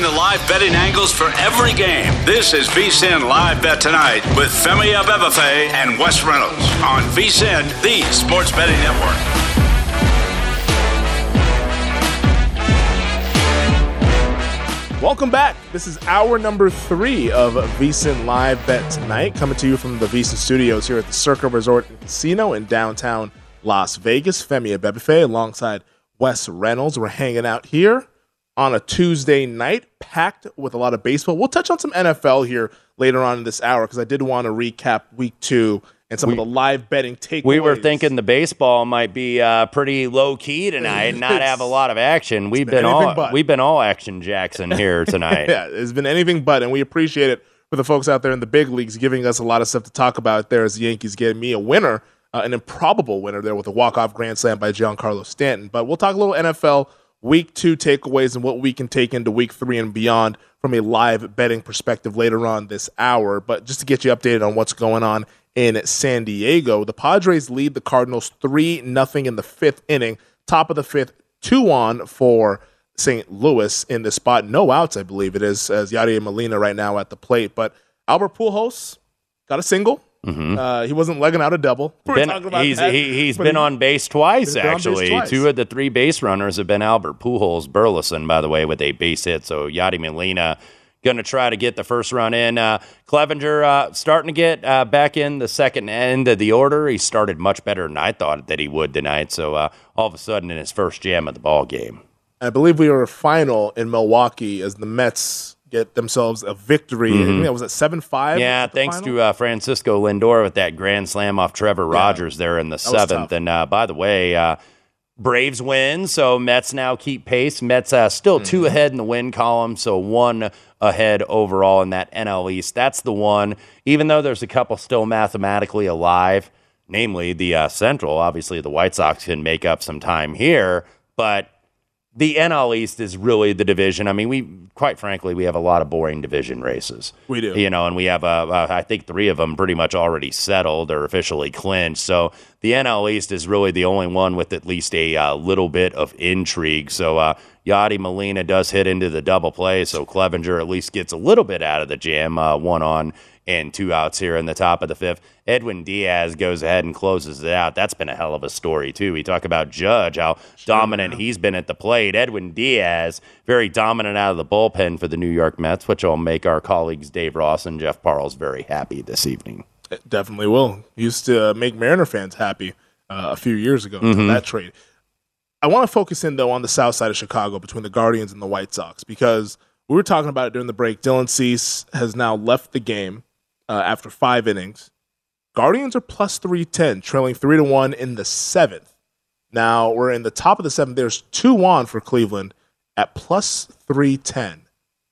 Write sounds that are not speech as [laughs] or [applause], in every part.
Covering the live betting angles for every game. This is VSIN Live Bet Tonight with Femi Abebefe and Wes Reynolds on VSIN, the sports betting network. Welcome back. This is hour number three of VSIN Live Bet Tonight, coming to you from the VSIN Studios here at the Circa Resort and Casino in downtown Las Vegas. Femi Abebefe alongside Wes Reynolds. We're hanging out here on a Tuesday night, packed with a lot of baseball. We'll touch on some NFL here later on in this hour because I did want to recap week two and some We- of the live betting takeaways. We were thinking the baseball might be uh, pretty low key tonight, and [laughs] not have a lot of action. We've been been, all but. we've been all action Jackson here [laughs] tonight. yeah, it's been anything but, and we appreciate it for the folks out there in the big leagues giving us a lot of stuff to talk about. There as the Yankees getting me a winner, uh, an improbable winner there with a walk-off grand slam by Giancarlo Stanton. But we'll talk a little NFL week two takeaways and what we can take into week three and beyond from a live betting perspective later on this hour. But just to get you updated on what's going on in San Diego, the Padres lead the Cardinals three nothing in the fifth inning, top of the fifth, two on for St. Louis in the spot. No outs, I believe it is, as Yadier Molina right now at the plate. But Albert Pujols got a single. Uh, he wasn't legging out a double. We [laughs] were Been- talking about he's that, he, he's but been he- on base twice on base actually. twice. Two of the three base runners have been Albert Pujols, Burleson, by the way, with a base hit. So Yadi Molina going to try to get the first run in. Uh, Clevinger uh, starting to get uh, back in the second end of the order. He started much better than I thought that he would tonight. So uh, all of a sudden, in his first jam of the ball game. I believe we were final in Milwaukee as the Mets get themselves a victory. I think that was at seven five. Mm-hmm. Yeah, thanks to uh, Francisco Lindor with that grand slam off Trevor Rogers there in the was seventh. And uh, by the way, uh, Braves win, so Mets now keep pace. Mets uh, still Mm-hmm. two ahead in the win column, so one ahead overall in that NL East. That's the one. Even though there's a couple still mathematically alive, namely the uh, Central. Obviously, the White Sox can make up some time here, but the NL East is really the division. I mean, we quite frankly we have a lot of boring division races. We do. you know, and we have uh, I think three of them pretty much already settled or officially clinched. So the NL East is really the only one with at least a uh, little bit of intrigue. So uh, Yadi Molina does hit into the double play, so Clevinger at least gets a little bit out of the jam. Uh, one on and two outs here in the top of the fifth. Edwin Diaz goes ahead and closes it out. That's been a hell of a story, too. We talk about Judge, how dominant he's been at the plate. Edwin Diaz, very dominant out of the bullpen for the New York Mets, which will make our colleagues Dave Ross and Jeff Parles very happy this evening. It definitely will. Used to make Mariner fans happy uh, a few years ago Mm-hmm. that trade. I want to focus in though on the south side of Chicago between the Guardians and the White Sox because we were talking about it during the break. Dylan Cease has now left the game uh, after five innings. Guardians are plus three ten, trailing three to one in the seventh. Now we're in the top of the seventh. There's two on for Cleveland at plus three ten,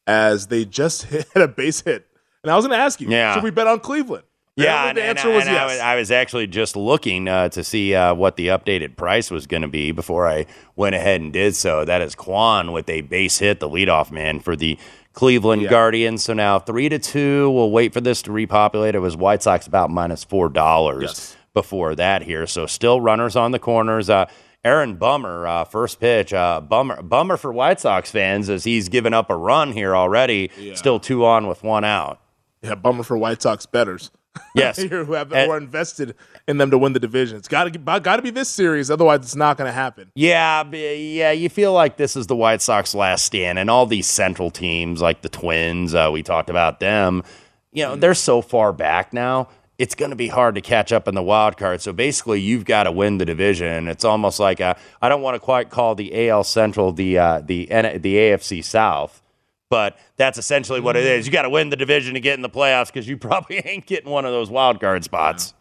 as they just [laughs] hit a base hit. And I was going to ask you, Yeah. should we bet on Cleveland? Yeah, And the and, answer and was I, yes. was, I was actually just looking uh, to see uh, what the updated price was going to be before I went ahead and did so. That is Quan with a base hit, the leadoff man for the Cleveland Yeah. Guardians. So now three to two. We'll wait for this to repopulate. It was White Sox about minus four dollars Yes. before that here. So still runners on the corners. Uh, Aaron Bummer, uh, first pitch. Uh, bummer, bummer for White Sox fans as he's given up a run here already. Still two on with one out. Yeah, bummer for White Sox betters. Yes. [laughs] who have And- invested in them to win the division. It's got to got to be this series, otherwise it's not going to happen. Yeah, yeah, you feel like this is the White Sox last stand, and all these central teams like the Twins, uh, we talked about them. You know, they're so far back now. It's going to be hard to catch up in the wild card. So basically, you've got to win the division. It's almost like I I don't want to quite call the AL Central the uh, the N- the AFC South, but that's essentially what it is. You got to win the division to get in the playoffs because you [laughs] probably ain't getting one of those wild card spots.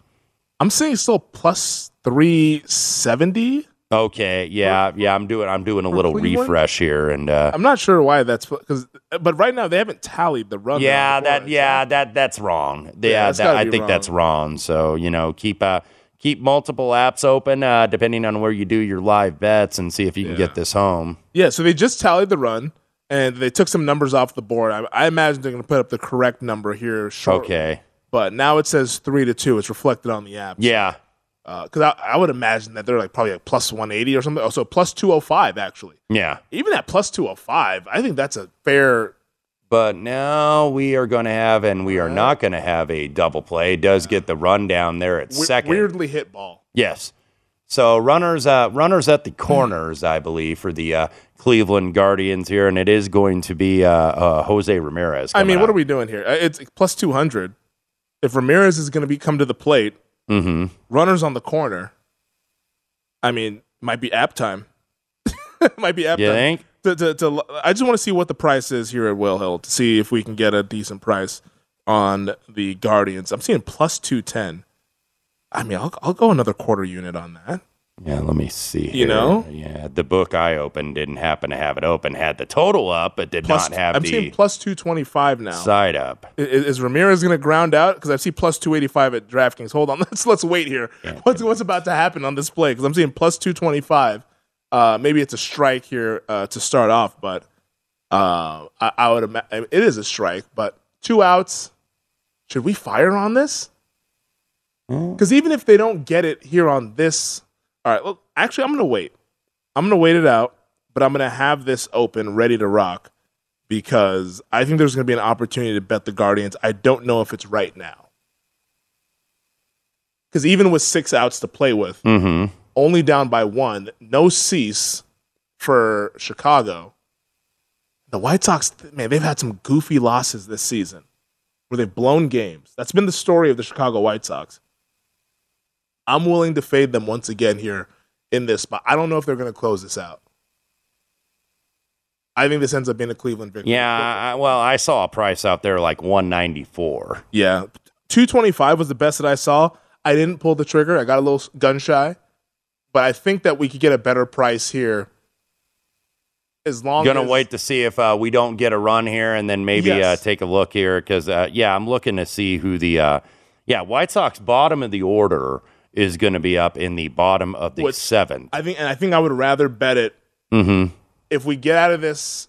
I'm seeing still plus three seventy. Okay, yeah, yeah. I'm doing I'm doing a little Cleveland? refresh here, and uh, I'm not sure why that's because, but right now they haven't tallied the run. Yeah, board. that yeah, that that's wrong. Yeah, that's that, I think wrong. that's wrong. So you know, keep uh keep multiple apps open uh, depending on where you do your live bets and see if you can get this home. Yeah, so they just tallied the run and they took some numbers off the board. I, I imagine they're going to put up the correct number here shortly. Okay. But now it says three to two. It's reflected on the app. Yeah. Uh, because I, I would imagine that they're like probably like plus 180 or something. Oh, so plus 205, actually. Yeah. Even at plus 205, I think that's a fair. But now we are going to have, and we are not going to have a double play. It does get the rundown there at we- second. weirdly hit ball. Yes. So runners, uh, runners at the corners, I believe, for the uh, Cleveland Guardians here, and it is going to be uh, uh, Jose Ramirez. I mean, what out. are we doing here? Uh, It's plus 200. If Ramirez is going to be come to the plate, Mm-hmm. runners on the corner, I mean, might be app time. [laughs] might be app You time. think? To, to, to, I just want to see what the price is here at Will Hill to see if we can get a decent price on the Guardians. I'm seeing plus 210. I mean, I'll, I'll go another quarter unit on that. Yeah, let me see. You here. know? yeah, the book I opened didn't happen to have it open. Had the total up, but did Plus, not have I'm seeing plus 225 now. side up. Is, is Ramirez going to ground out? Because I see plus 285 at DraftKings. Hold on, [laughs] let's let's wait here. What's what's about to happen on this play? Because I'm seeing plus 225. Uh, maybe it's a strike here uh, to start off, but uh, I, I would imagine it is a strike. But two outs. Should we fire on this? Because even if they don't get it here on this, all right. Well, actually, I'm going to wait. I'm going to wait it out, but I'm going to have this open, ready to rock because I think there's going to be an opportunity to bet the Guardians. I don't know if it's right now. Because even with six outs to play with, Mm-hmm. only down by one, no cease for Chicago. The White Sox, man, they've had some goofy losses this season where they've blown games. That's been the story of the Chicago White Sox. I'm willing to fade them once again here in this spot. I don't know if they're going to close this out. I think this ends up being a Cleveland victory. Yeah, I, well, I saw a price out there like 194. Yeah. 225 was the best that I saw. I didn't pull the trigger. I got a little gun shy. But I think that we could get a better price here as long as You're Gonna as wait to see if uh, we don't get a run here, and then maybe Yes. uh, take a look here because uh, yeah, I'm looking to see who the uh, yeah White Sox bottom of the order is going to be up in the bottom of the What- seventh. I think and I think I would rather bet it Mm-hmm. if we get out of this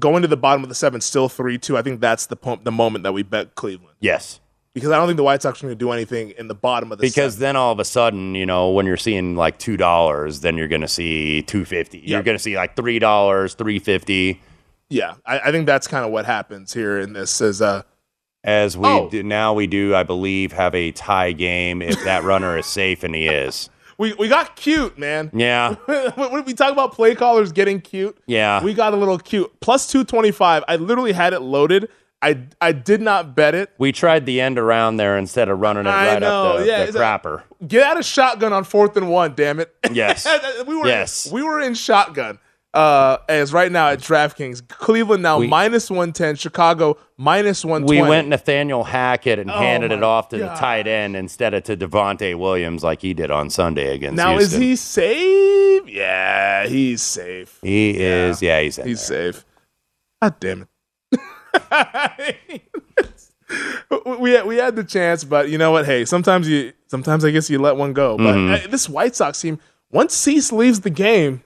going to the bottom of the seventh still 3-2. I think that's the pump, the moment that we bet Cleveland. Yes. Because I don't think the White Sox are going to do anything in the bottom of the Because seventh. then all of a sudden, you know, when you're seeing like two dollars, then you're going to see two fifty. You're going to see like three dollars, three fifty. Yeah, I, I think that's kind of what happens here in this is uh As we Oh. do, now we do, I believe, have a tie game if that runner is safe, and he is. [laughs] we, we got cute, man. Yeah, [laughs] when we talk about play callers getting cute, yeah. we got a little cute. Plus 225. I literally had it loaded I I did not bet it. We tried the end around there instead of running it I right know, up the, yeah, the crapper. Get out of shotgun on fourth and one. Damn it. Yes. [laughs] we were Yes. we were in shotgun. Uh, as right now at DraftKings, Cleveland now We- minus one ten, Chicago minus one We went Nathaniel Hackett and Oh handed it off to the tight end instead of to Javonte Williams like he did on Sunday against now Houston. is he safe? Yeah, he's safe. He is. Yeah, he's He's there. safe. God damn it. [laughs] we had, we had the chance, but you know what? Hey, sometimes you sometimes I guess you let one go. But Mm-hmm. uh, this White Sox team, once Cease leaves the game,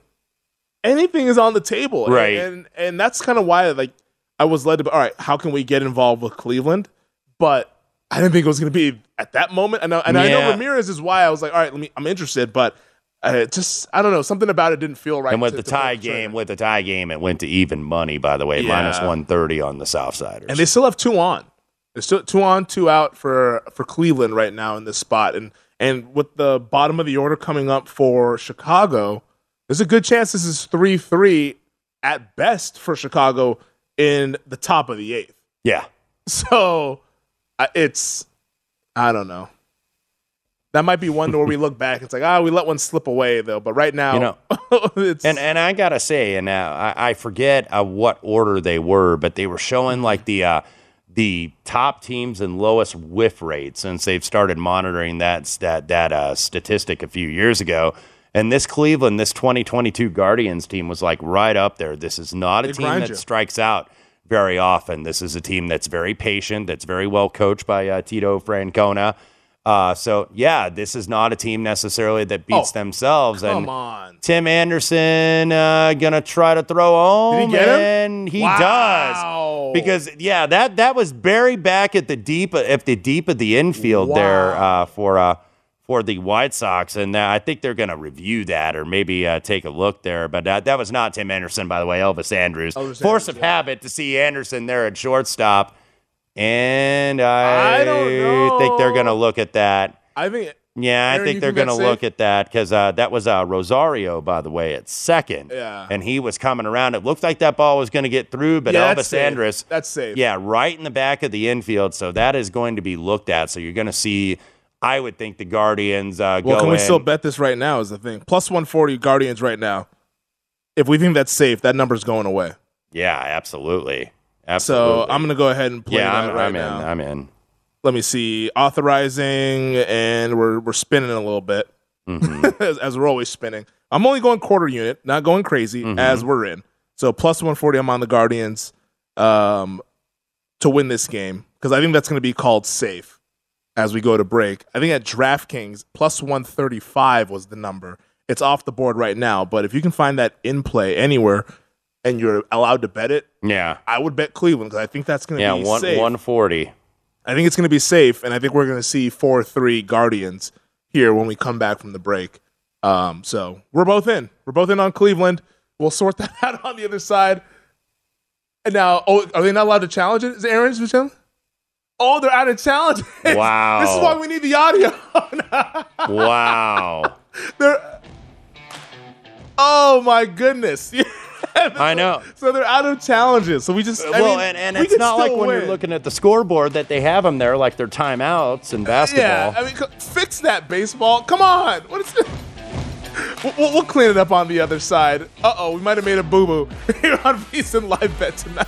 anything is on the table, Right. And and that's kind of why like I was led to. All right, how can we get involved with Cleveland? But I didn't think it was going to be at that moment. I know, and I know Ramirez is why I was like, all right, let me. I'm interested, but. Uh, just I don't know something about it didn't feel right. And with to- the tie game, with the tie game, it went to even money. By the way, Yeah. minus one thirty on the South Siders. and they still have two on. There's still two on, two out for for Cleveland right now in this spot, and and with the bottom of the order coming up for Chicago, there's a good chance this is three three at best for Chicago in the top of the eighth. yeah, [laughs] So I- it's I don't know. That might be one where we look back. It's like ah, we let one slip away though. But right now, You know, [laughs] it's And and I gotta say, and uh, I, I forget uh, what order they were, but they were showing like the uh, the top teams and lowest whiff rate since they've started monitoring that that that uh, statistic a few years ago. And this Cleveland, this 2022 Guardians team was like right up there. This is not a They team that you. strikes out very often. This is a team that's very patient, that's very well coached by uh, Tito Francona. Uh, so yeah, this is not a team necessarily that beats Oh, themselves. come and on. Tim Anderson uh, gonna try to throw home, Did he get him? and he Wow. does because yeah, that that was buried back at the deep at the deep of the infield there uh, for uh, for the White Sox, and uh, I think they're gonna review that or maybe uh, take a look there. But that that was not Tim Anderson, by the way, Elvis Andrus. Elvis Force Andrus, of yeah. habit to see Anderson there at shortstop, and I, I think they're gonna look at that. I think Yeah, I think they're going to look at that because uh, that was uh, Rosario, by the way, at second. Yeah. And he was coming around. It looked like that ball was going to get through, but Yeah, Elvis that's. Andrus, That's safe. yeah, right in the back of the infield. So that is going to be looked at. So you're going to see, I would think, the Guardians uh, Well, can we in. still bet this right now? Is the thing plus one forty Guardians right now. If we think that's safe, that number's going away. Yeah, absolutely. Absolutely. So I'm gonna go ahead and play yeah, that I'm, right I'm now. in. I'm in. Let me see authorizing, and we're we're spinning a little bit Mm-hmm. [laughs] as, as we're always spinning. I'm only going quarter unit, not going crazy Mm-hmm. as we're in. So plus 140, I'm on the Guardians um, to win this game because I think that's going to be called safe as we go to break. I think at DraftKings plus 135 was the number. It's off the board right now, but if you can find that in play anywhere and you're allowed to bet it, Yeah. I would bet Cleveland because I think that's going to Yeah, be one, safe. 140. I think it's going to be safe, and I think we're going to see four three Guardians here when we come back from the break. Um, so we're both in. We're both in on Cleveland. We'll sort [laughs] that out on the other side. And now, oh, are they not allowed to challenge it? Is Aaron's challenge? Oh, they're out of challenge. [laughs] Wow. this is why we need the audio. [laughs] Wow. they're, oh my goodness. [laughs] I know. So they're out of challenges. So we just I well, mean, and, and we it's not like when you're looking at the scoreboard that they have them there like they're timeouts in basketball. Yeah, I mean, fix that baseball. Come on. What is this? We'll, we'll, clean it up on the other side. Uh oh, we might have made a boo boo here on VSiN Live Bet tonight.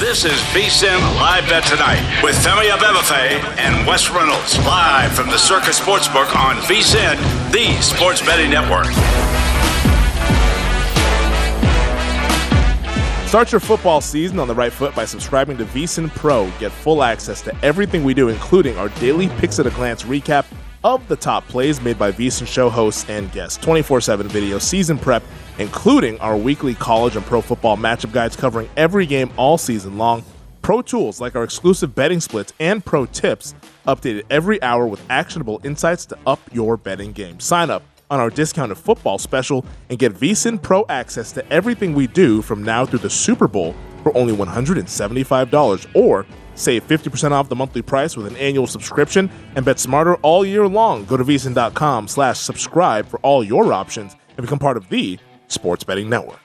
This is VSIN Live Bet Tonight with Femi Abebefe and Wes Reynolds live from the Circa Sportsbook on VSIN, the sports betting network. Start your football season on the right foot by subscribing to VSIN Pro. Get full access to everything we do, including our daily picks at a glance recap of the top plays made by VSIN show hosts and guests, 24 7 video, season prep, including our weekly college and pro football matchup guides covering every game all season long, pro tools like our exclusive betting splits, and pro tips updated every hour with actionable insights to up your betting game. Sign up on our discounted football special and get VSIN Pro access to everything we do from now through the Super Bowl for only $175 or Save 50% off the monthly price with an annual subscription and bet smarter all year long. Go to VSIN.com slash subscribe for all your options and become part of the Sports Betting Network.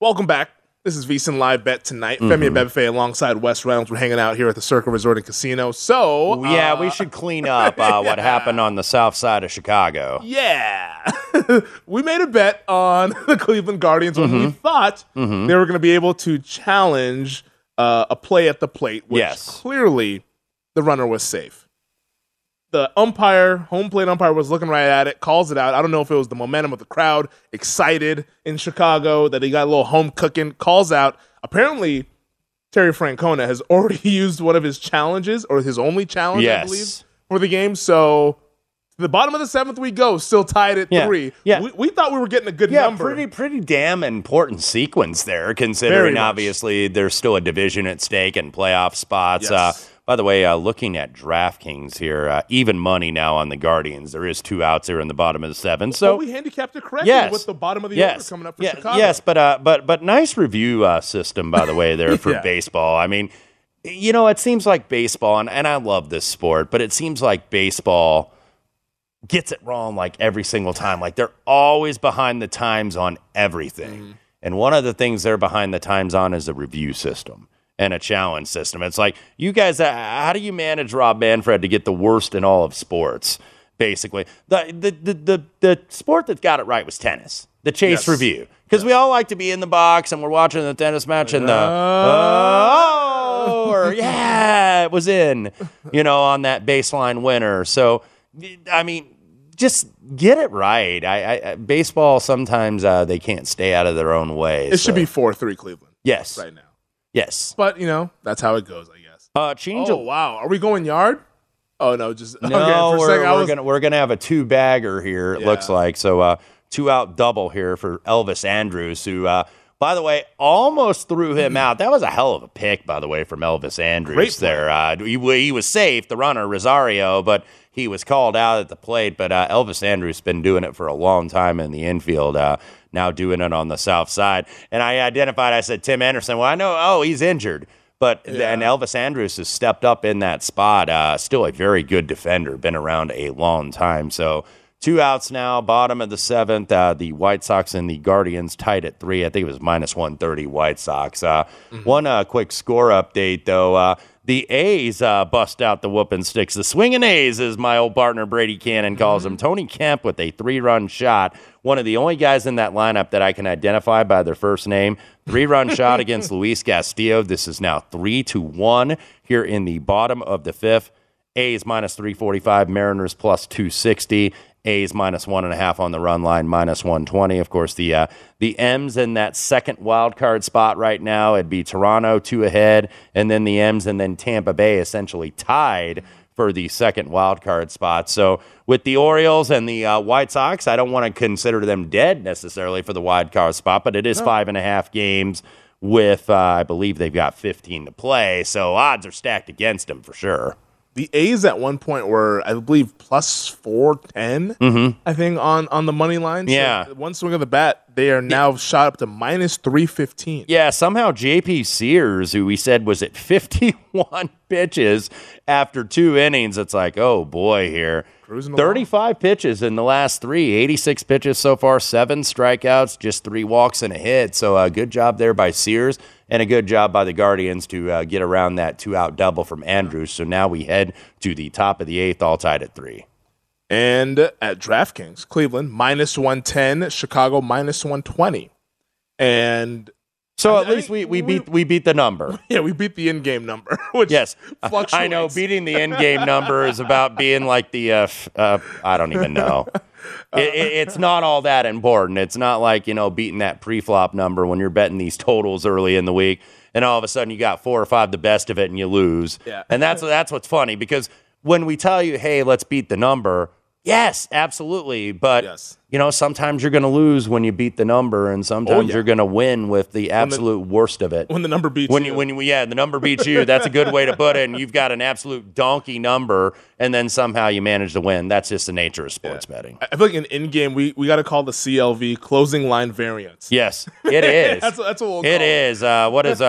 Welcome back. This is VSIN Live Bet tonight. Mhm. Femi Abebefe alongside Wes Reynolds. We're hanging out here at the Circa Resort and Casino. So, yeah, uh, we should clean up uh, [laughs] what happened on the south side of Chicago. Yeah. [laughs] we made a bet on [laughs] the Cleveland Guardians when we Mhm. thought Mhm. they were going to be able to challenge uh, a play at the plate, which Yes. clearly the runner was safe. The umpire, home plate umpire, was looking right at it, calls it out. I don't know if it was the momentum of the crowd, excited in Chicago that he got a little home cooking, calls out. Apparently, Terry Francona has already [laughs] used one of his challenges, or his only challenge, I believe, for the game. So the bottom of the seventh we go, still tied at Yeah. three. Yeah. We, we thought we were getting a good yeah, number. pretty pretty damn important sequence there, considering obviously there's still a division at stake and playoff spots. Yes. Uh, by the way, uh, looking at DraftKings here, uh, even money now on the Guardians. There is two outs here in the bottom of the seven. So well, we handicapped it correctly Yes. with the bottom of the yes. order coming up for Yeah, Chicago. Yes, but uh, but but nice review uh, system by the way there [laughs] for Yeah. baseball. I mean, you know, it seems like baseball, and, and I love this sport, but it seems like baseball gets it wrong like every single time. Like they're always behind the times on everything. Mm-hmm. And one of the things they're behind the times on is a review system and a challenge system. It's like, you guys, uh, how do you manage Rob Manfred to get the worst in all of sports? Basically, the the the the, the sport that got it right was tennis. The chase Yes. review, because we all like to be in the box and we're watching the tennis match and the oh, or yeah, it was in, you know, on that baseline winner. So, I mean, just get it right. I, I, baseball sometimes uh, they can't stay out of their own way. it should be four three Cleveland yes, right now. Yes. But you know that's how it goes, I guess. Uh, change. Oh wow, are we going yard? Oh no, just [laughs] No, okay, for we're, second, we're was- gonna we're gonna have a two bagger here. It looks like so. Uh, two out double here for Elvis Andrus, who, uh, by the way, almost threw him [clears throat] out. That was a hell of a pick, by the way, from Elvis Andrus. Great there, uh, he, he was safe, the runner Rosario, but he was called out at the plate. But uh, Elvis Andrus has been doing it for a long time in the infield. Uh, now doing it on the south side, and I identified. I said Tim Anderson. Well, I know. Oh, he's injured. But and Elvis Andrus has stepped up in that spot. Uh, still a very good defender, been around a long time. So two outs now, bottom of the seventh. Uh, the White Sox and the Guardians tied at three. I think it was minus one thirty White Sox. Uh, One uh, quick score update though. The A's uh, bust out the whooping sticks. The swinging A's, as my old partner Brady Cannon calls them. Tony Kemp with a three run shot. One of the only guys in that lineup that I can identify by their first name. Three run [laughs] shot against Luis Castillo. This is now three to one here in the bottom of the fifth. A's minus 345, Mariners plus 260. A's minus one and a half on the run line, minus 120. Of course, the uh, the M's in that second wild card spot right now. It'd be Toronto two ahead, and then the M's, and then Tampa Bay essentially tied for the second wild card spot. So with the Orioles and the uh, White Sox, I don't want to consider them dead necessarily for the wild card spot, but it is five and a half games. With uh, I believe they've got 15 to play, so odds are stacked against them for sure. The A's at one point were, I believe, plus four I think on on the money line. So Mm-hmm. Yeah. one swing of the bat, they are now shot up to minus three fifteen. Yeah, somehow JP Sears, who we said was at [laughs] 51 pitches after two innings, it's like, oh boy, here. Cruising 35 pitches in the last three, 86 pitches so far, seven strikeouts, just three walks and a hit. So, uh, good job there by Sears, and a good job by the Guardians to uh, get around that two out double from Andrus. So now we head to the top of the eighth, all tied at three. And at DraftKings, Cleveland minus one ten, Chicago minus one twenty, and So at I least we, think we beat we beat the number. [laughs] yeah, we beat the in-game number. [laughs] Which Yes, fluctuates. [laughs] I know. Beating the end game number is about being like the. Uh, uh, I don't even know. It, it, it's not all that important. It's not like you know beating that pre-flop number when you're betting these totals early in the week, and all of a sudden you got four or five the best of it, and you lose. Yeah. And that's that's what's funny because when we tell you, hey, let's beat the number. Yes, absolutely. But Yes. you know, sometimes you're going to lose when you beat the number, and sometimes Oh, yeah. you're going to win with the absolute worst of it when the number beats when you. you when you, yeah the number beats you that's a good way to put it and you've got an absolute donkey number and then somehow you manage to win that's just the nature of sports betting I feel like in in-game we we got to call the CLV closing line variance. yes [laughs] it is. that's, that's what we'll it is. Uh, what is uh, uh,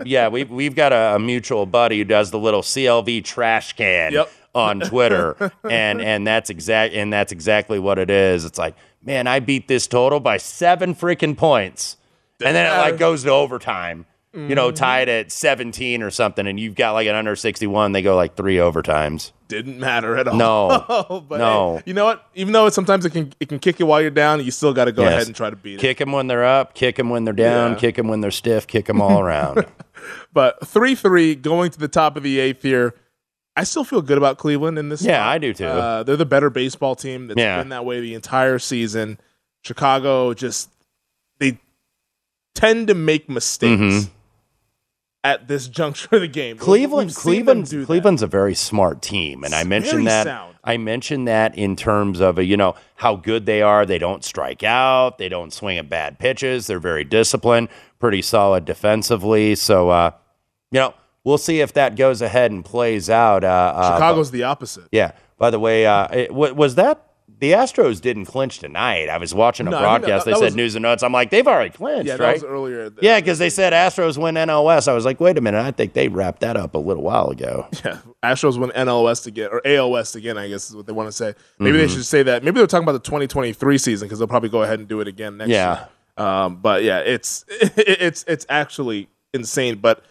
uh yeah we've, we've got a, a mutual buddy who does the little clv trash can Yep. On [laughs] twitter and and that's exact and that's exactly what it is it's like man i beat this total by seven freaking points and then it like goes to overtime you Mm-hmm. know tied at 17 or something and you've got like an under 61 they go like three overtimes Didn't matter at all. No. [laughs] but No. hey, you know what? Even though sometimes it can it can kick you while you're down, you still got to go Yes. ahead and try to beat it. kick them when they're up kick them when they're down Yeah. kick them when they're stiff kick them all [laughs] around But three three going to the top of the eighth here. I still feel good about Cleveland in this. Yeah, spot. I do too. Uh, they're the better baseball team. It's Yeah. been that way the entire season. Chicago just they tend to make mistakes Mhm. at this juncture of the game. Cleveland, We've seen them Cleveland, that. Cleveland's a very smart team, and I mentioned that. sound. I mentioned that in terms of uh, you know how good they are. They don't strike out. They don't swing at bad pitches. They're very disciplined, pretty solid defensively. So uh, you know we'll see if that goes ahead and plays out. Uh, uh, Chicago's the opposite. yeah. By the way, uh, it, wa- was that the Astros didn't clinch tonight? I was watching a No, I think that- broadcast. that they said was- news and notes. I'm like, they've already clinched, Yeah, that right? was earlier. Yeah, because they said Astros win NLS. I was like, wait a minute, I think they wrapped that up a little while ago. [laughs] Yeah, Astros win NL West again or AL West again. I guess is what they want to say. Maybe they Mhm. should say that. Maybe they're talking about the 2023 season because they'll probably go ahead and do it again next Yeah. year. Um, but yeah, it's [laughs] it's it's actually insane. But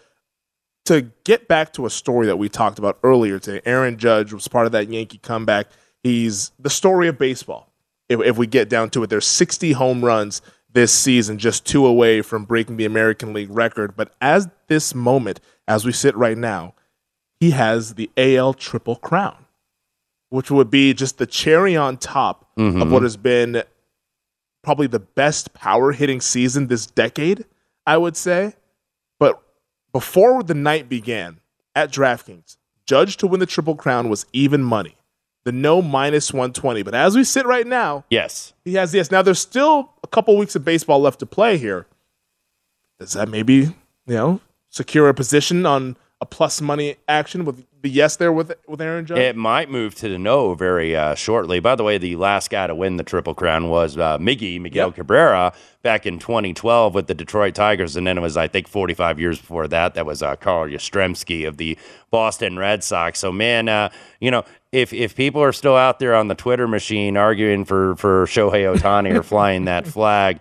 to get back to a story that we talked about earlier today, Aaron Judge was part of that Yankee comeback. He's the story of baseball. If, if we get down to it, there's 60 home runs this season, just two away from breaking the American League record. But as this moment, as we sit right now, he has the AL Triple Crown, which would be just the cherry on top of Mhm. what has been probably the best power hitting season this decade, I would say. Before the night began, at DraftKings, judged to win the Triple Crown was even money. The no minus 120. But as we sit right now, Yes. he has yes. Now there's still a couple weeks of baseball left to play here. Does that maybe, you know, secure a position on a plus money action with the yes there with with Aaron Judge? It might move to the no very uh, shortly. By the way, the last guy to win the Triple Crown was uh, Miggy Miguel Cabrera back in 2012 with the Detroit Tigers, and then it was I think 45 years before that. That was uh, Carl Yastrzemski of the Boston Red Sox. So man, uh, you know. If, if people are still out there on the Twitter machine arguing for, for Shohei Ohtani or flying that [laughs] flag,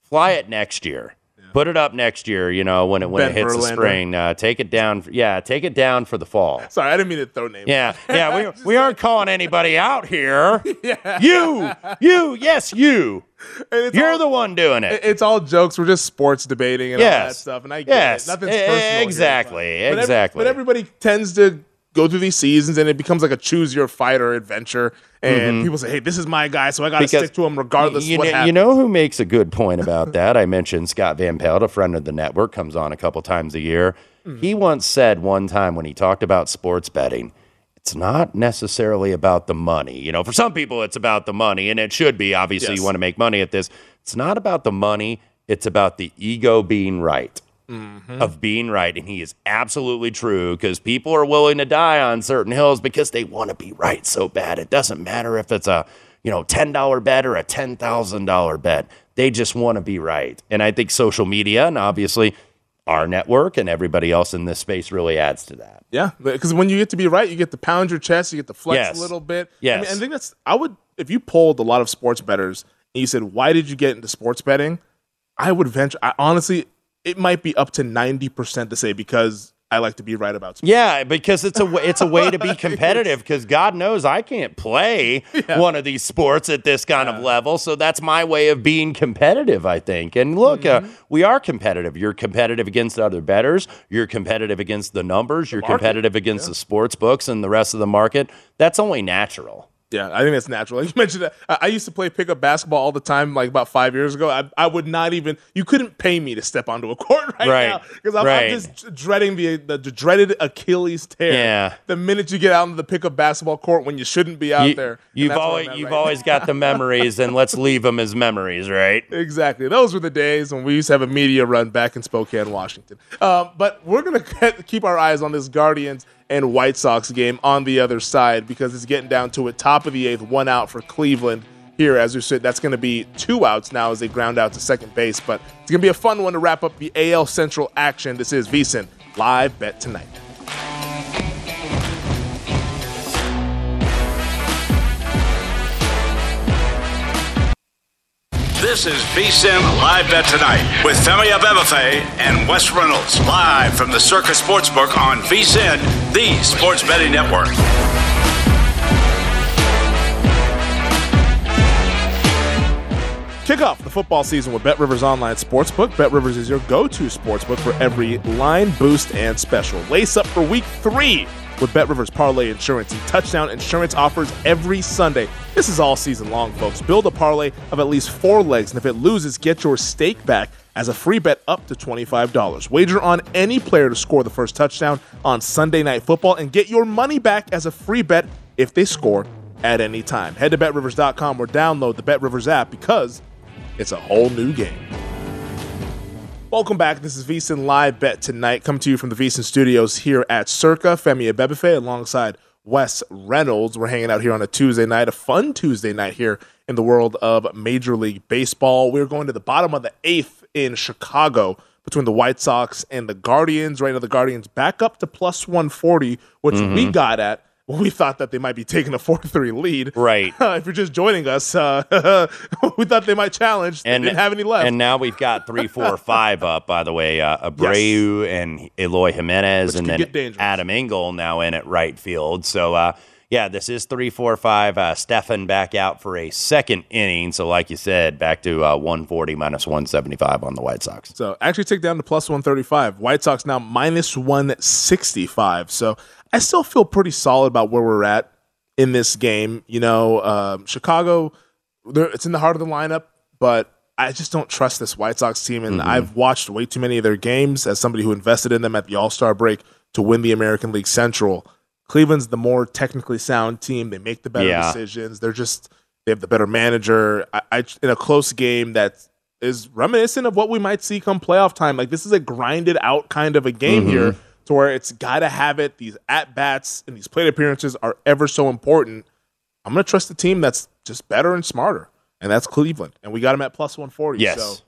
fly it next year. Put it up next year. You know when it when Ben it hits the Verlander. spring. Uh, take it down. Yeah, take it down for the fall. [laughs] Sorry, I didn't mean to throw names. Yeah, [laughs] yeah, we, we aren't calling anybody out here. [laughs] Yeah. You, you, yes, you. You're all- the one doing It- it. It's all jokes. We're just sports debating and all that stuff. And I get Yes. it. Nothing's personal. here. exactly, But ev- exactly. But everybody tends to go through these seasons and it becomes like a choose your fighter adventure. And Mhm. people say, hey, this is my guy, so I got to Because stick to him regardless you what know, happens. you know who makes a good point about that? I mentioned Scott Van Pelt, a friend of the network, comes on a couple times a year. Hmm. He once said one time when he talked about sports betting, it's not necessarily about the money. You know, for some people, it's about the money, and it should be. Obviously, Yes. you want to make money at this. It's not about the money, it's about the ego being right. Mm-hmm. Of being right, and he is absolutely true because people are willing to die on certain hills because they want to be right so bad. It doesn't matter if it's a you know ten dollar bet or a ten thousand dollar bet; they just want to be right. And I think social media and obviously our network and everybody else in this space really adds to that. Yeah, because when you get to be right, you get to pound your chest, you get to flex Yes. a little bit. I, Yes. mean, I think that's. I would if you polled a lot of sports bettors and you said, "Why did you get into sports betting?" I would venture. I honestly, it might be up to ninety percent to say because I like to be right about sports. Yeah, because it's a it's a way to be [laughs] competitive. Because God knows I can't play one of these sports at this kind of level, so that's my way of being competitive. I think. And look, Mm-hmm. uh, we are competitive. You're competitive against other betters. You're competitive against the numbers. You're market. competitive against the sports books and the rest of the market. That's only natural. Yeah, I think that's natural. Like [laughs] you mentioned that. I, I used to play pickup basketball all the time, like about five years ago. I, I would not even. You couldn't pay me to step onto a [laughs] court right, Right, now because I'm, right. I'm just dreading the, the the dreaded Achilles tear. Yeah. The minute you get out into the pickup basketball court when you shouldn't be out You- there. You've that's where I'm always you've right always got the [laughs] memories, and let's leave them as memories, right? Exactly. Those were the days when we used to have a media run back in Spokane, Washington. Um, but we're going to keep our eyes on this Guardians and White Sox game on the other side because it's getting down to it. Top of the eighth, one out for Cleveland. Here, as we said, that's going to be two outs now as they ground out to second base. But it's going to be a fun one to wrap up the AL Central action. This is VSIN live bet tonight. This is VSIN Live Bet Tonight with Femi Abebefe and Wes Reynolds live from the Circa Sportsbook on VSIN, the sports betting network. Kick off the football season with Bet Rivers Online Sportsbook. Bet Rivers is your go to sportsbook for every line, boost, and special. Lace up for week three with Bet Rivers Parlay Insurance and Touchdown Insurance offers every Sunday. This is all season long, folks. Build a parlay of at least four legs, and if it loses, get your stake back as a free bet up to $25. Wager on any player to score the first touchdown on Sunday Night Football and get your money back as a free bet if they score at any time. Head to betrivers.com or download the Bet Rivers app because it's a whole new game. Welcome back. This is VSIN Live Bet Tonight, coming to you from the VSIN studios here at Circa. Femi Abebefe alongside Wes Reynolds. We're hanging out here on a Tuesday night, a fun Tuesday night here in the world of Major League Baseball. We're going to the bottom of the eighth in Chicago between the White Sox and the Guardians. Right now, the Guardians back up to plus 140, which we Mhm. got at we thought that they might be taking a 4 3 lead. Right. [laughs] if you're just joining us, uh, [laughs] we thought they might challenge. They didn't have any left. And now we've got three, four, [laughs] five up. By the way, uh, Abreu and Eloy Jimenez, Which and then. Adam Engel now in at right field. So, uh, yeah, this is three, four, five. Uh, Stephan back out for a second inning. So, like you said, back to uh, 140 minus 175 on the White Sox. So actually take down to plus 135. White Sox now minus 165. So I still feel pretty solid about where we're at in this game. You know, um, Chicago, it's in the heart of the lineup, but I just don't trust this White Sox team. And Mhm. I've watched way too many of their games as somebody who invested in them at the All Star break to win the American League Central. Cleveland's the more technically sound team. They make the better Yeah. decisions. They're just they have the better manager. I, I in a close game that is reminiscent of what we might see come playoff time. Like this is a grinded out kind of a game Mhm. here, to where it's got to have it. These at bats and these plate appearances are ever so important. I'm gonna trust the team that's just better and smarter, and that's Cleveland. And we got them at plus 140. Yes. So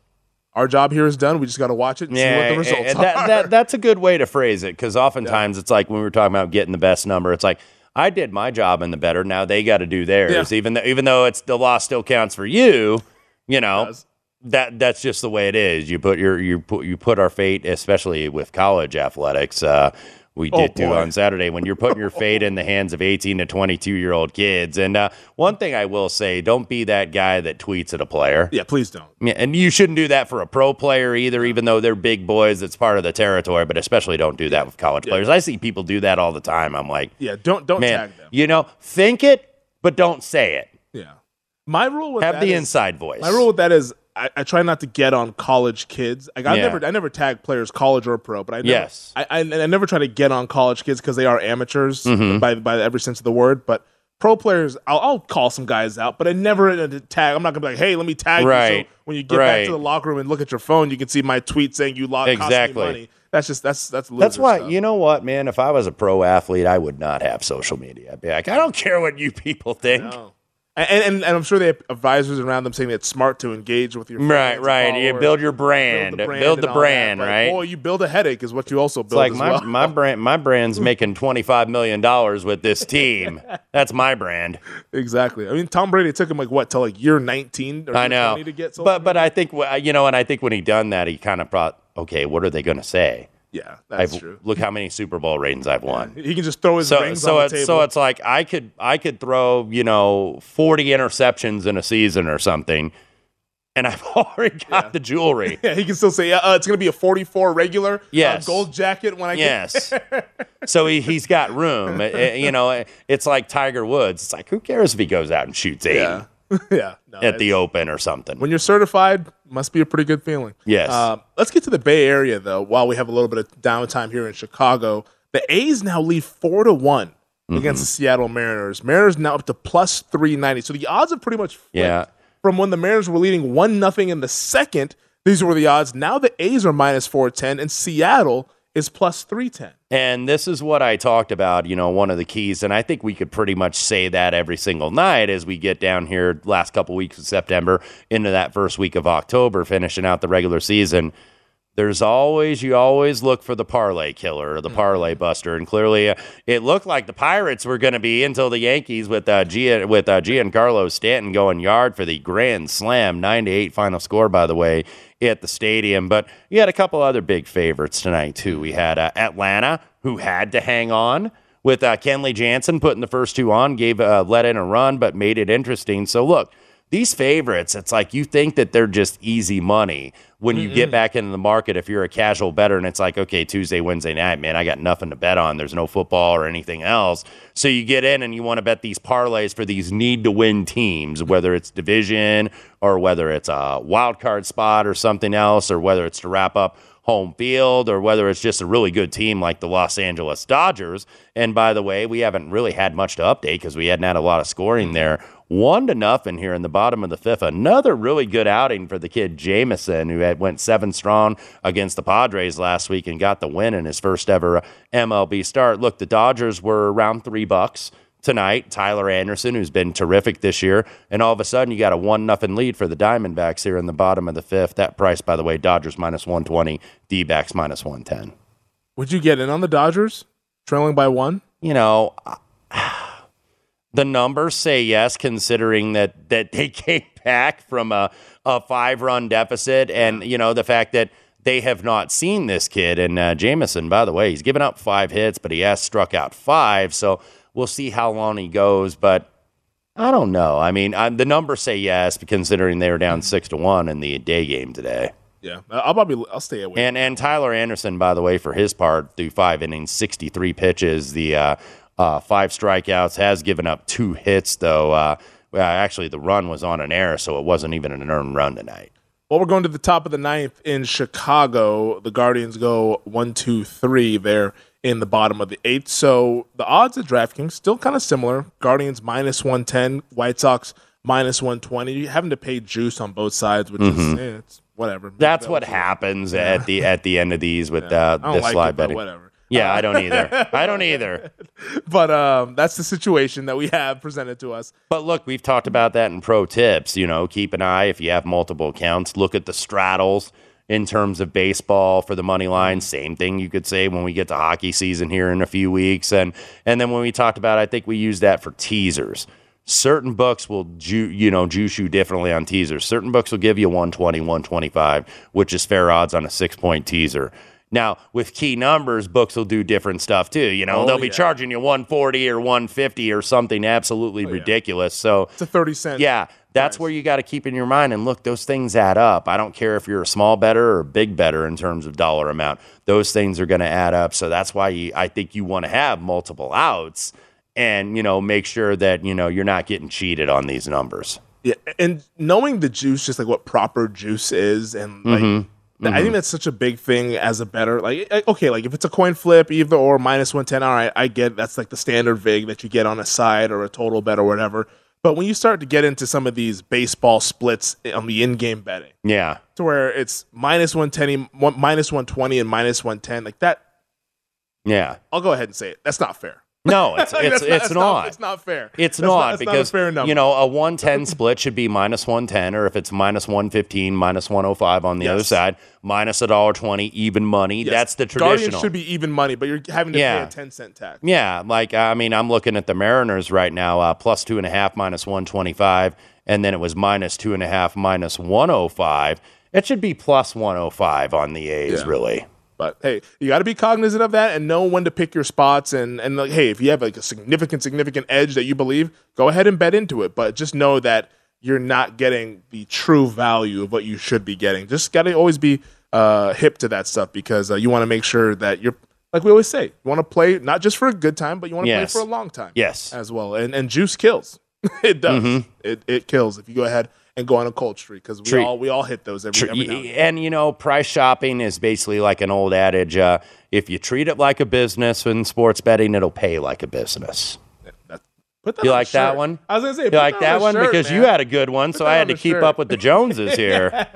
our job here is done. We just got to watch it and see what the results and are. that, that, that's a good way to phrase it because oftentimes it's like when we were talking about getting the best number, it's like I did my job in the better. Now they got to do theirs, even though even though it's the loss still counts for you. You know that that's just the way it is. You put your you put you put our fate, especially with college athletics. Uh, we Oh, did do on Saturday when you're putting your [laughs] fate in the hands of 18 to 22 year old kids. And uh, one thing I will say, don't be that guy that tweets at a player. yeah, please don't. Yeah, and you shouldn't do that for a pro player either, even though they're big boys. It's part of the territory, but especially don't do that with college players. I see people do that all the time. I'm like, Yeah, don't don't man, tag them. you know, think it, but don't say it. Yeah. My rule with Have that the is- inside voice. My rule with that is I, I try not to get on college kids. Like I Yeah. never I never tag players college or pro, but I never, Yes. I, I I never try to get on college kids because they are amateurs Mhm. by by every sense of the word. But pro players, I'll, I'll call some guys out, but I never uh, tag. I'm not gonna be like, hey, let me tag you. So when you get back to the locker room and look at your phone, you can see my tweet saying you lost Exactly. me money. That's just that's that's loser That's why, stuff. you know what, man? If I was a pro athlete, I would not have social media. I'd be like, I don't care what you people think. And, and, and I'm sure they have advisors around them saying that it's smart to engage with your Right, right. You build your brand. Build the brand, and all that. But, right? Boy, you build a headache is what you also build. It's build like my, well. my brand my brand's [laughs] making twenty five million dollars with this team. That's my brand. exactly. I mean, Tom Brady took him like what till like year 19 or I know. to get But but I think you know, and I think when he done that, he kind of thought, okay, what are they going to say? Yeah, that's I've, true. Look how many Super Bowl rings I've won. He can just throw his so rings so on it's the table. so it's like I could I could throw you know forty interceptions in a season or something, and I've [laughs] already got the jewelry. [laughs] yeah, he can still say, yeah, uh, it's going to be a 44 regular uh, gold jacket when I Yes. get [laughs] so he, he's got room. Uh, uh, you know, it's like Tiger Woods. It's like who cares if he goes out and shoots eighty Yeah. [laughs] yeah. No, at the Open or something. when you're certified, must be a pretty good feeling. Yes. Um, let's get to the Bay Area though. While we have a little bit of downtime here in Chicago, the A's now lead four to one Mm-hmm. against the Seattle Mariners. Mariners now up to plus three ninety. So the odds have pretty much Yeah. from when the Mariners were leading one nothing in the second. These were the odds. Now the A's are minus four ten, and Seattle is plus three ten. And this is what I talked about, you know, one of the keys, and I think we could pretty much say that every single night as we get down here last couple weeks of September into that first week of October, finishing out the regular season. There's always you always look for the parlay killer or the parlay buster, and clearly uh, it looked like the Pirates were going to be until the Yankees with uh, with uh, Giancarlo Stanton going yard for the grand slam, nine to eight final score, by the way, at the stadium. But you had a couple other big favorites tonight too. We had uh, Atlanta, who had to hang on with uh, Kenley Jansen putting the first two on, gave uh, let in a run, but made it interesting. So look, these favorites, it's like you think that they're just easy money when you get back into the market. If you're a casual better, and it's like, okay, Tuesday, Wednesday night, man, I got nothing to bet on. There's no football or anything else. So you get in and you want to bet these parlays for these need to win teams, whether it's division or whether it's a wild card spot or something else, or whether it's to wrap up home field or whether it's just a really good team like the Los Angeles Dodgers. And by the way, we haven't really had much to update because we hadn't had a lot of scoring there. One to nothing here in the bottom of the fifth. Another really good outing for the kid Jameson, who had went seven strong against the Padres last week and got the win in his first ever MLB start. Look, the Dodgers were around three bucks tonight. Tyler Anderson, who's been terrific this year, and all of a sudden you got a one nothing lead for the Diamondbacks here in the bottom of the fifth. That price, by the way, Dodgers minus one twenty, D backs minus one ten. Would you get in on the Dodgers trailing by one? You know, the numbers say yes, considering that that they [laughs] came back from a, a five run deficit, and you know the fact that they have not seen this kid. And uh, Jameson, by the way, he's given up five hits, but he has struck out five. So we'll see how long he goes. But I don't know. I mean, i the numbers say yes, considering they were down six to one in the day game today. Yeah, I'll probably I'll stay away. And and Tyler Anderson, by the way, for his part, through five innings, sixty three pitches, the uh, uh, five strikeouts, has given up two hits though. Uh, well, actually, the run was on an error, so it wasn't even an earned run tonight. Well, we're going to the top of the ninth in Chicago. The Guardians go one, two, three there in the bottom of the eighth. So the odds at DraftKings still kind of similar. Guardians minus 110, White Sox minus 120. You're having to pay juice on both sides, which Mhm. is eh, it's whatever. That's what happens at the at the end of these with uh, this like live it, betting. whatever. Yeah, I don't either. I don't [laughs] either. But um, that's the situation that we have presented to us. But look, we've talked about that in pro tips. You know, keep an eye if you have multiple accounts. Look at the straddles in terms of baseball for the money line. Same thing you could say when we get to hockey season here in a few weeks. And and then when we talked about, I think we use that for teasers. Certain books will ju- you know juice you differently on teasers. Certain books will give you 120, 125, which is fair odds on a six point teaser. Now, with key numbers, books will do different stuff too. You know, Oh, they'll be yeah. charging you 140 or 150 or something absolutely ridiculous. So It's a 30 cent. yeah, that's where you got to keep in your mind. And look, those things add up. I don't care if you're a small better or a big better in terms of dollar amount. Those things are going to add up. So that's why you, I think you want to have multiple outs and, you know, make sure that, you know, you're not getting cheated on these numbers. Yeah, and knowing the juice, just like what proper juice is, and like Mhm. Th- I think mm-hmm. that's such a big thing as a better. Like, eh, eh, okay, like if it's a coin flip, either or minus one ten, all right, I get that's like the standard vig that you get on a side or a total bet or whatever. But when you start to get into some of these baseball splits eh, on the in-game betting, Yeah. to where it's minus one ten, minus one twenty, and minus one ten, like that, Yeah. I'll go ahead and say it. That's not fair. No, [laughs] it's it's not- it's not. not- it's not fair. It's not- not not a because fair number. you know a 110 split should be minus 110, or if it's minus 115, minus 105 on the other side, minus a dollar twenty, even money. Yes. That's the Guardians traditional. should be even money, but you're having to Yeah. pay a ten cent tax. Yeah, like I mean, I'm looking at the Mariners right now, uh, plus two and a half, minus 125, and then it was minus two and a half, minus 105. It should be plus 105 on the A's, Yeah. really. But hey, you got to be cognizant of that and know when to pick your spots. And and like, hey, if you have like a significant significant edge that you believe, go ahead and bet into it. But just know that you're not getting the true value of what you should be getting. Just got to always be uh, hip to that stuff because uh, you want to make sure that you're like we always say, you want to play not just for a good time, but you want to Yes. play for a long time. Yes. as well. And and juice kills. [laughs] it does. Mhm. It it kills if you go ahead and go on a cold streak because we Treat- all we all hit those every, every now and then. and you know, price shopping is basically like an old adage. Uh, if you treat it like a business in sports betting, it'll pay like a business. Put that You like that one? I was gonna say, You like on that a one shirt, because you had a good one, Put so I had to keep shirt. up with the Joneses [laughs] here.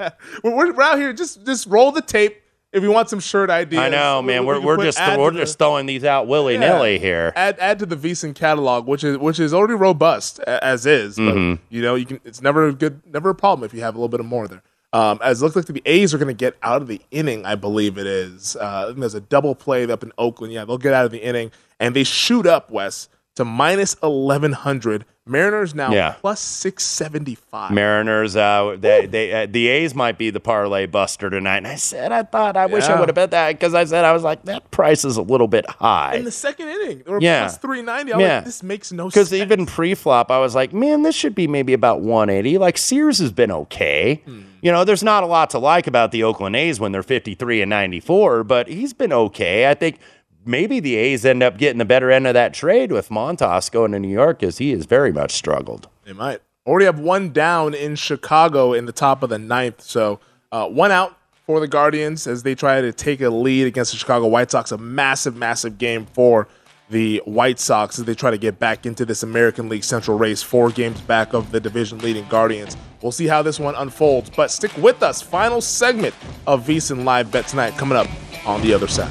we're, we're, we're out here. Just just roll the tape if you want some shirt ideas. I know, man. we We're, we're just we're to just throwing these out willy nilly Yeah. here. Add add to the VSiN catalog, which is which is already robust as is. But Mhm. you know, you can. It's never a good, never a problem if you have a little bit of more there. Um, as it looks like the A's are going to get out of the inning, I believe it is. Uh, there's a double play up in Oakland. Yeah, they'll get out of the inning and they shoot up Wes to minus eleven hundred. Mariners now Yeah. plus six seventy five. Mariners, uh, they, they, uh, the A's might be the parlay buster tonight. And I said, I thought, I wish I would have bet that because I said, I was like, that price is a little bit high. in the second inning. They were Yeah. plus 390. I'm Yeah. like, this makes no sense. Because even pre-flop, I was like, man, this should be maybe about 180. Like Sears has been okay. Hmm. You know, there's not a lot to like about the Oakland A's when they're 53 and 94, but he's been okay. I think maybe the A's end up getting the better end of that trade with Montas going to New York because he has very much struggled. They might. Already have one down in Chicago in the top of the ninth. So uh, one out for the Guardians as they try to take a lead against the Chicago White Sox. A massive, massive game for the White Sox as they try to get back into this American League Central race, four games back of the division leading Guardians. We'll see how this one unfolds, but stick with us. Final segment of VSiN Live Bet tonight coming up on the other side.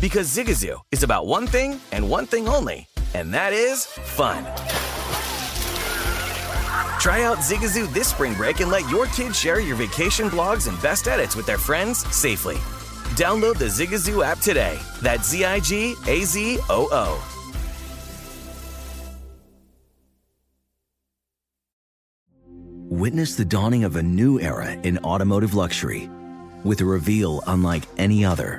Because Zigazoo is about one thing and one thing only, and that is fun. Try out Zigazoo this spring break and let your kids share your vacation blogs and best edits with their friends safely. Download the Zigazoo app today. That's Z I G A Z O O. Witness the dawning of a new era in automotive luxury with a reveal unlike any other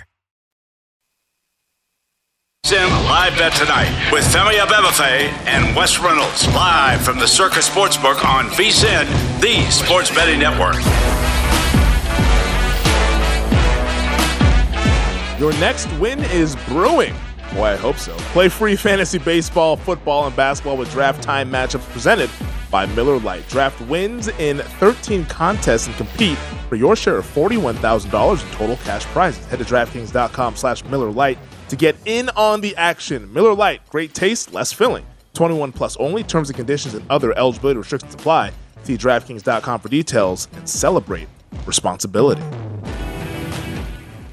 Sim live bet tonight with Femi Abebefe and Wes Reynolds live from the Circa Sportsbook on VSIN, the sports betting network. Your next win is brewing. Boy, I hope so. Play free fantasy baseball, football, and basketball with draft time matchups presented by Miller Lite. Draft wins in 13 contests and compete for your share of $41,000 in total cash prizes. Head to DraftKings.com slash Miller Lite to get in on the action. Miller Lite, great taste, less filling. 21 plus only. Terms and conditions and other eligibility restrictions apply. See DraftKings.com for details and celebrate responsibility.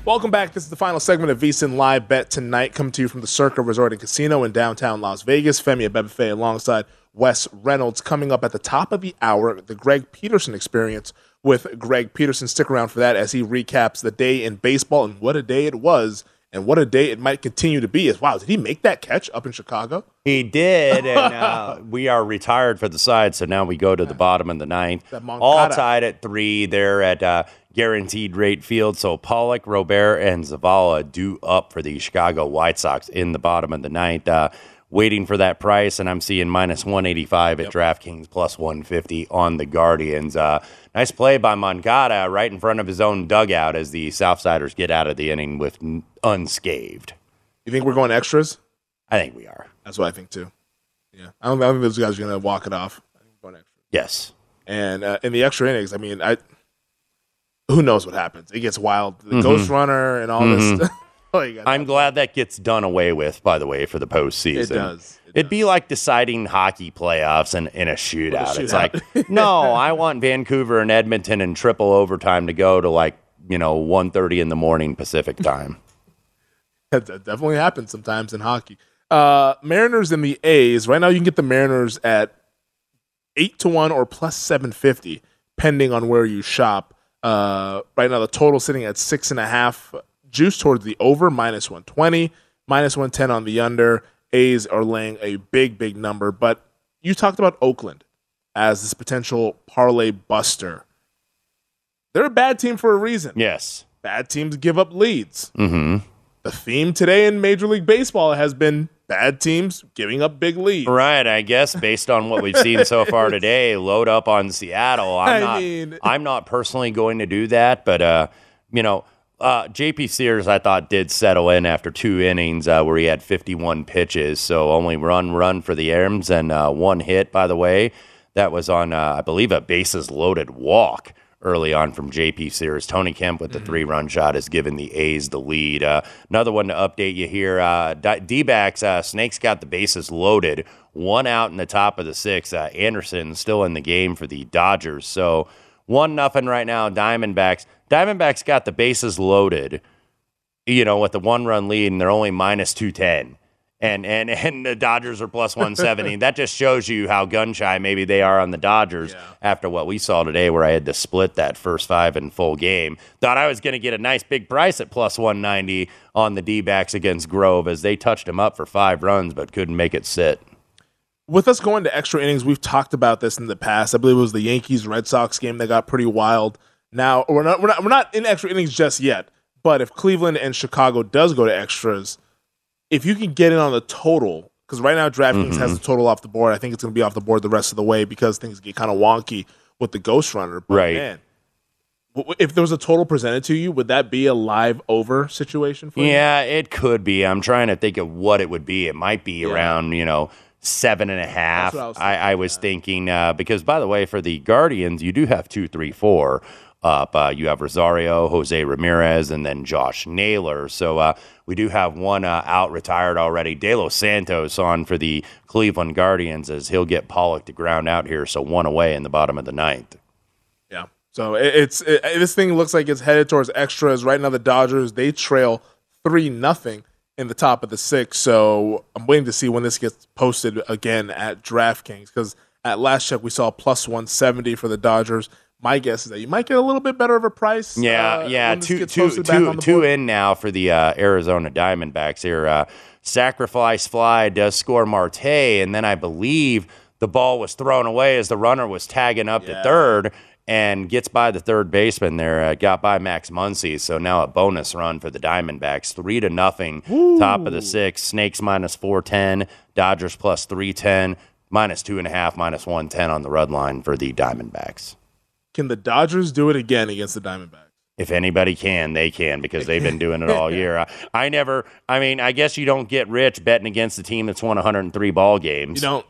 Welcome back. This is the final segment of VSIN Live Bet tonight, coming to you from the Circa Resort and Casino in downtown Las Vegas. Femi Abebefe alongside Wes Reynolds. Coming up at the top of the hour, the Greg Peterson experience with Greg Peterson. Stick around for that as he recaps the day in baseball and what a day it was and what a day it might continue to be. Is wow, did he make that catch up in Chicago? He did, and uh, [laughs] we are retired for the side, so now we go to the bottom of the ninth. All tied at three there at uh, guaranteed rate field. So Pollock, Robert, and Zavala do up for the Chicago White Sox in the bottom of the ninth. Uh, waiting for that price, and I'm seeing minus 185 at yep. DraftKings, plus 150 on the Guardians. Uh, nice play by Moncada right in front of his own dugout as the Southsiders get out of the inning with unscathed. You think we're going extras? I think we are. That's what I think too. Yeah, I don't, I don't think those guys are going to walk it off. Yes. And uh, in the extra innings, I mean, I who knows what happens? It gets wild. The mm-hmm. Ghost Runner and all mm-hmm. this. [laughs] [laughs] oh, I'm glad that gets done away with, by the way, for the postseason. It does. It would be like deciding hockey playoffs in, in a shootout. shootout. It's like, no, [laughs] I want Vancouver and Edmonton in triple overtime to go to like, you know, 1.30 in the morning Pacific [laughs] time. that definitely happens sometimes in hockey. Uh, Mariners and the A's. Right now, you can get the Mariners at 8 to 1 or plus 750, pending on where you shop. Uh, right now, the total sitting at six and a half. Juice towards the over, minus 120, minus 110 on the under. A's are laying a big, big number. But you talked about Oakland as this potential parlay buster. They're a bad team for a reason. Yes. Bad teams give up leads. Mm-hmm. The theme today in Major League Baseball has been bad teams giving up big leads. Right, I guess based on what we've seen so far [laughs] today, load up on Seattle. I'm I not mean- I'm not personally going to do that, but uh, you know, uh, JP Sears I thought did settle in after two innings uh, where he had 51 pitches, so only run run for the Arms and uh, one hit by the way. That was on uh, I believe a bases loaded walk early on from JP Sears. Tony Kemp with the three run shot has given the A's the lead. Uh, another one to update you here uh, D backs, uh, Snakes got the bases loaded, one out in the top of the six. Uh, Anderson still in the game for the Dodgers. So one nothing right now, Diamondbacks. Diamondbacks got the bases loaded, you know, with the one run lead, and they're only minus 210 and and [laughs] and the Dodgers are plus 170. that just shows you how gun shy maybe they are on the Dodgers after what we saw today, where I had to split that first five in full game. Thought I was going to get a nice big price at plus 190 on the D backs against Grove as they touched him up for five runs but couldn't make it sit. With us going to extra innings, we've talked about this in the past. I believe it was the Yankees Red Sox game that got pretty wild. Now we're not we're not we're not in extra innings just yet. But if Cleveland and Chicago does go to extras, if you can get in on the total, because right now DraftKings has Mhm. the total off the board. I think it's going to be off the board the rest of the way because things get kind of wonky with the Ghost Runner. But Right. Man, if there was a total presented to you, would that be a live over situation for you? Yeah, it could be. I'm trying to think of what it would be. It might be around, you know, seven and a half. I was I, I was thinking, uh, because by the way, for the Guardians, you do have two, three, four up. Uh, you have Rosario, Jose Ramirez, and then Josh Naylor. So uh, we do have one uh, out retired already. De Los Santos on for the Cleveland Guardians as he'll get Pollock to ground out here. So one away in the bottom of the ninth. Yeah. So it, it's it, this thing looks like it's headed towards extras. Right now, the Dodgers they trail three nothing in the top of the six. So I'm waiting to see when this gets posted again at DraftKings because at last check we saw plus 170 for the Dodgers. My guess is that you might get a little bit better of a price. Yeah, uh, yeah, two, two, two, two in now for the uh, Arizona Diamondbacks here. Uh, sacrifice fly does score Marte, and then I believe the ball was thrown away as the runner was tagging up to third and gets by the third baseman there. Uh, got by Max Muncy, so now a bonus run for the Diamondbacks, three to nothing. Top of the six, Snakes minus four ten, Dodgers plus three ten, minus two and a half, minus one ten on the red line for the Diamondbacks. Can the Dodgers do it again against the Diamondbacks? If anybody can, they can because they've been doing it all [laughs] year. I, I never, I mean, I guess you don't get rich betting against the team that's won 103 ball games. You don't.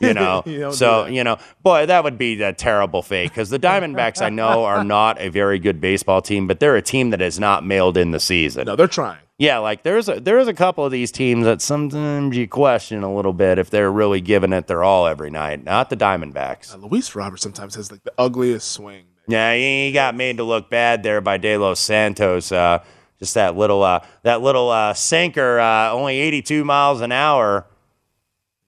You know, [laughs] You so you know, boy, that would be a terrible fake because the Diamondbacks, I know, are not a very good baseball team, but they're a team that has not mailed in the season. No, they're trying. Yeah, like there's a, there's a couple of these teams that sometimes you question a little bit if they're really giving it their all every night. Not the Diamondbacks. Uh, Luis Roberts sometimes has like the ugliest swing. Yeah, he got made to look bad there by De Los Santos. Uh, just that little uh, that little uh, sinker, uh, only 82 miles an hour,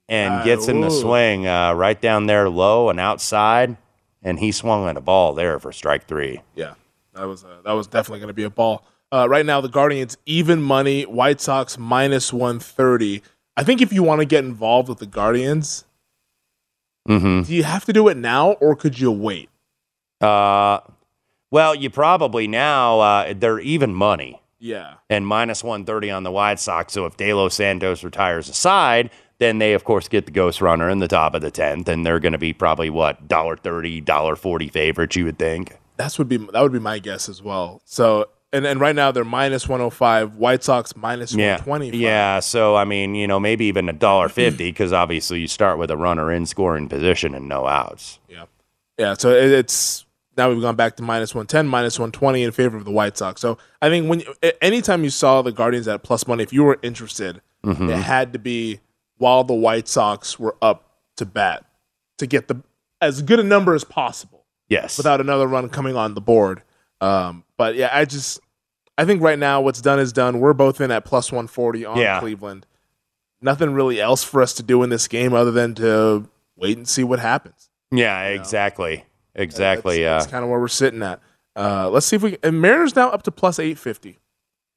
and Ah, gets in the swing uh, right down there low and outside, and he swung at a ball there for strike three. Yeah, that was uh, that was definitely going to be a ball. Uh, right now, the Guardians even money, White Sox minus one thirty. I think if you want to get involved with the Guardians, Mm-hmm. do you have to do it now or could you wait? Uh, well, you probably now uh, they're even money. Yeah, and minus 130 on the White Sox. So if De Los Santos retires aside, then they, of course, get the ghost runner in the top of the 10th, and they're going to be probably, what, $1.30, $1.40 favorites, you would think? that's would be that would be my guess as well. So and and right now they're minus one hundred five. White Sox minus Yeah. one twenty. Yeah. So, I mean, you know, maybe even a dollar [clears throat] 50 because obviously you start with a runner in scoring position and no outs. Yeah. Yeah, so it- it's now we've gone back to minus 110, minus 120 in favor of the White Sox. So I think when anytime you saw the Guardians at plus money, if you were interested, Mhm. it had to be while the White Sox were up to bat to get the as good a number as possible Yes. without another run coming on the board. Um, but yeah, I just I think right now what's done is done. We're both in at plus 140 on Yeah. Cleveland. Nothing really else for us to do in this game other than to wait and see what happens. Yeah, exactly. Exactly. That's, uh, kind of where we're sitting at. Uh, let's see if we and Mariners now up to plus eight fifty,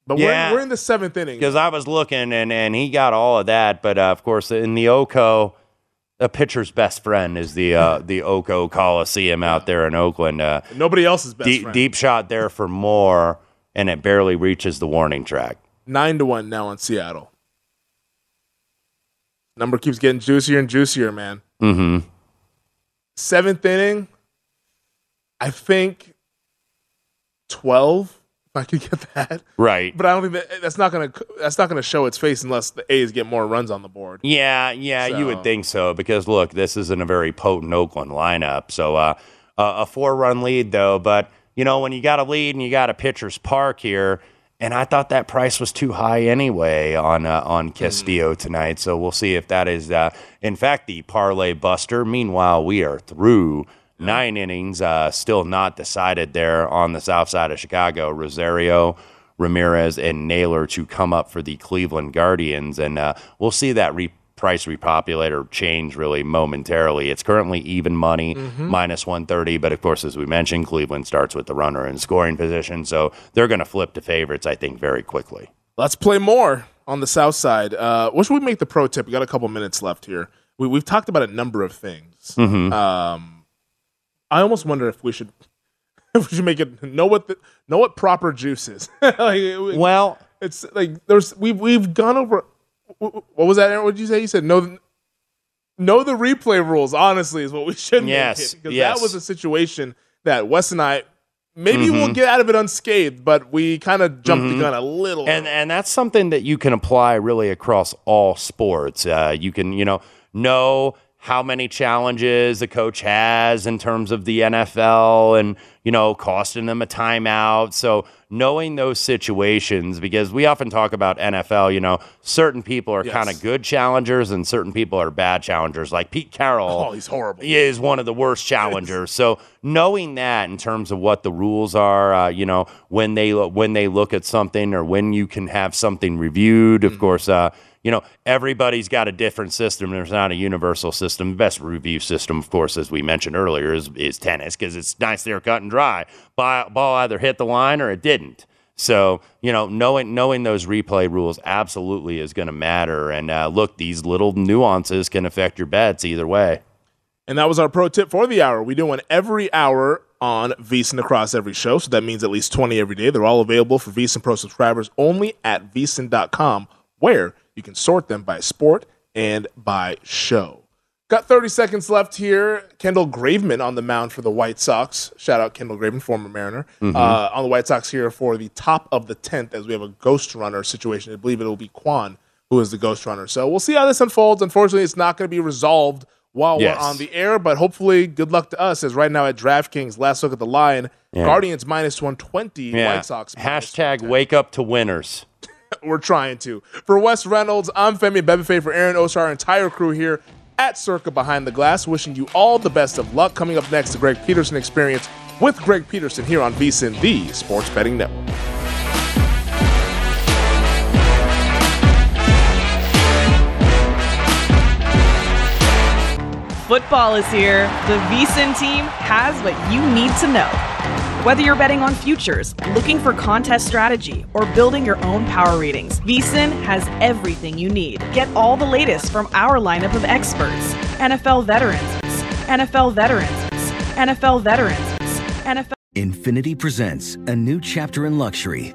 but Yeah. we're, we're in the seventh inning. because I was looking and, and he got all of that. But uh, of course, in the Oko, a pitcher's best friend is the uh, the O.co Coliseum out there in Oakland. Uh, Nobody else's best deep, friend. deep shot there for more, and it barely reaches the warning track. Nine to one now on Seattle. Number keeps getting juicier and juicier, man. Mm-hmm. Seventh inning, I think twelve. If I could get that Right. but I don't think that that's not gonna that's not gonna show its face unless the A's get more runs on the board. Yeah, yeah, you would think so because look, this isn't a very potent Oakland lineup. So uh, a four-run lead though, but you know when you got a lead and you got a pitcher's park here, and I thought that price was too high anyway on uh, on Castillo tonight. So we'll see if that is uh, in fact the parlay buster. Meanwhile, we are through. Nine innings, uh, still not decided there on the south side of Chicago. Rosario, Ramirez and Naylor to come up for the Cleveland Guardians, and uh, we'll see that re- price repopulator change really momentarily. It's currently even money, minus 130, but of course, as we mentioned, Cleveland starts with the runner in scoring position, so they're going to flip to favorites, I think, very quickly. Let's play more on the south side. Uh, what should we make the pro tip? We got a couple minutes left here. We, we've talked about a number of things. Mhm. Um, I almost wonder if we should [laughs] if we should make it know what the, know what proper juice is. [laughs] like, Well, it's like there's we've we've gone over. What was that? Aaron? What did you say? You said know the- know the replay rules. Honestly, is what we should. Yes, because yes. that was a situation that Wes and I maybe we'll Mhm. get out of it unscathed, but we kind of jumped Mhm. the gun a little. And and that's something that you can apply really across all sports. Uh, you can you know know how many challenges the coach has in terms of the NFL and you know costing them a timeout. So knowing those situations because we often talk about NFL, you know, certain people are Yes. kind of good challengers and certain people are bad challengers. Like Pete Carroll Oh, he's horrible. he is one of the worst challengers. So knowing that in terms of what the rules are, uh, you know, when they when they look at something or when you can have something reviewed, Mm-hmm. of course, uh, you know, everybody's got a different system. There's not a universal system. The best review system, of course, as we mentioned earlier, is is tennis because it's nice there, cut and dry. Ball, either hit the line or it didn't. So you know, knowing knowing those replay rules absolutely is going to matter. And uh, look, these little nuances can affect your bets either way. And that was our pro tip for the hour. We do one every hour on VSiN across every show. So that means at least 20 every day. They're all available for VSiN Pro subscribers only at VSiN.com, where you can sort them by sport and by show. Got 30 seconds left here. Kendall Graveman on the mound for the White Sox. Shout out Kendall Graveman, former Mariner. Mhm. Uh, on the White Sox here for the top of the 10th as we have a ghost runner situation. I believe it will be Kwan who is the ghost runner. So we'll see how this unfolds. Unfortunately, it's not going to be resolved while Yes. we're on the air, but hopefully, good luck to us. As right now at DraftKings, last look at the line Yeah. Guardians minus 120, Yeah. White Sox. Hashtag wake up to winners. [laughs] [laughs] We're trying to. For Wes Reynolds, I'm Femi Bebefe. For Aaron Osar, our entire crew here at Circa Behind the Glass, wishing you all the best of luck. Coming up next, the Greg Peterson Experience with Greg Peterson here on VSiN, the Sports Betting Network. Football is here. The VSIN team has what you need to know. Whether you're betting on futures, looking for contest strategy, or building your own power ratings, VSIN has everything you need. Get all the latest from our lineup of experts NFL veterans, NFL veterans, NFL veterans, NFL. Infiniti presents a new chapter in luxury,